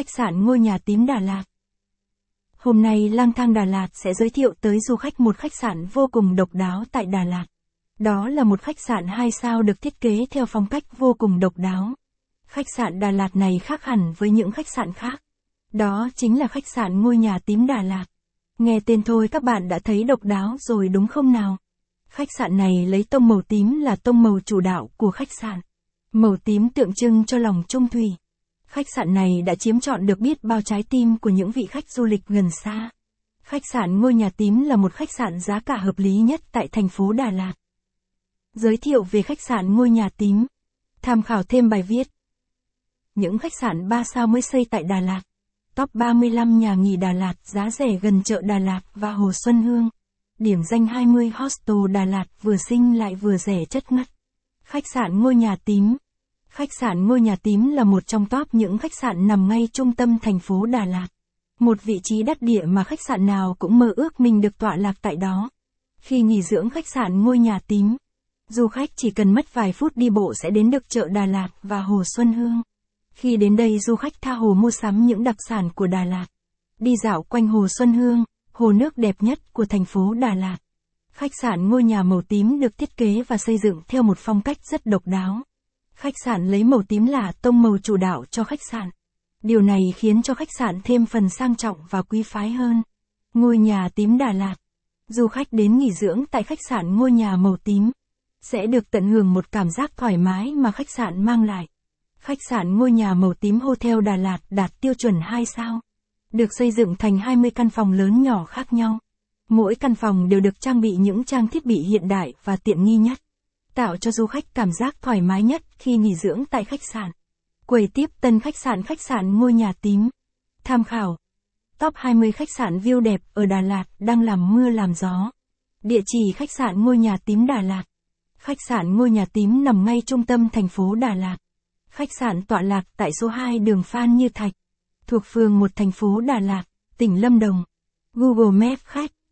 Khách sạn ngôi nhà tím Đà Lạt. Hôm nay lang thang Đà Lạt sẽ giới thiệu tới du khách một khách sạn vô cùng độc đáo tại Đà Lạt. Đó là một khách sạn 2 sao được thiết kế theo phong cách vô cùng độc đáo. Khách sạn Đà Lạt này khác hẳn với những khách sạn khác. Đó chính là khách sạn ngôi nhà tím Đà Lạt. Nghe tên thôi các bạn đã thấy độc đáo rồi đúng không nào? Khách sạn này lấy tông màu tím là tông màu chủ đạo của khách sạn. Màu tím tượng trưng cho lòng trung thủy. Khách sạn này đã chiếm trọn được biết bao trái tim của những vị khách du lịch gần xa. Khách sạn ngôi nhà tím là một khách sạn giá cả hợp lý nhất tại thành phố Đà Lạt. Giới thiệu về khách sạn ngôi nhà tím. Tham khảo thêm bài viết. Những khách sạn 3 sao mới xây tại Đà Lạt. Top 35 nhà nghỉ Đà Lạt giá rẻ gần chợ Đà Lạt và Hồ Xuân Hương. Điểm danh 20 hostel Đà Lạt vừa xinh lại vừa rẻ chất ngất. Khách sạn ngôi nhà tím. Khách sạn ngôi nhà tím là một trong top những khách sạn nằm ngay trung tâm thành phố Đà Lạt. Một vị trí đắc địa mà khách sạn nào cũng mơ ước mình được tọa lạc tại đó. Khi nghỉ dưỡng khách sạn ngôi nhà tím, du khách chỉ cần mất vài phút đi bộ sẽ đến được chợ Đà Lạt và Hồ Xuân Hương. Khi đến đây du khách tha hồ mua sắm những đặc sản của Đà Lạt. Đi dạo quanh Hồ Xuân Hương, hồ nước đẹp nhất của thành phố Đà Lạt. Khách sạn ngôi nhà màu tím được thiết kế và xây dựng theo một phong cách rất độc đáo. Khách sạn lấy màu tím là tông màu chủ đạo cho khách sạn. Điều này khiến cho khách sạn thêm phần sang trọng và quý phái hơn. Ngôi nhà tím Đà Lạt. Du khách đến nghỉ dưỡng tại khách sạn ngôi nhà màu tím sẽ được tận hưởng một cảm giác thoải mái mà khách sạn mang lại. Khách sạn ngôi nhà màu tím Hotel Đà Lạt đạt tiêu chuẩn 2 sao. Được xây dựng thành 20 căn phòng lớn nhỏ khác nhau. Mỗi căn phòng đều được trang bị những trang thiết bị hiện đại và tiện nghi nhất. Tạo cho du khách cảm giác thoải mái nhất khi nghỉ dưỡng tại khách sạn. Quầy tiếp tân khách sạn khách sạn ngôi nhà tím. Tham khảo. Top 20 khách sạn view đẹp ở Đà Lạt đang làm mưa làm gió. Địa chỉ khách sạn ngôi nhà tím Đà Lạt. Khách sạn ngôi nhà tím nằm ngay trung tâm thành phố Đà Lạt. Khách sạn tọa lạc tại số 2 đường Phan Như Thạch, thuộc phường 1 thành phố Đà Lạt, tỉnh Lâm Đồng. Google Maps khách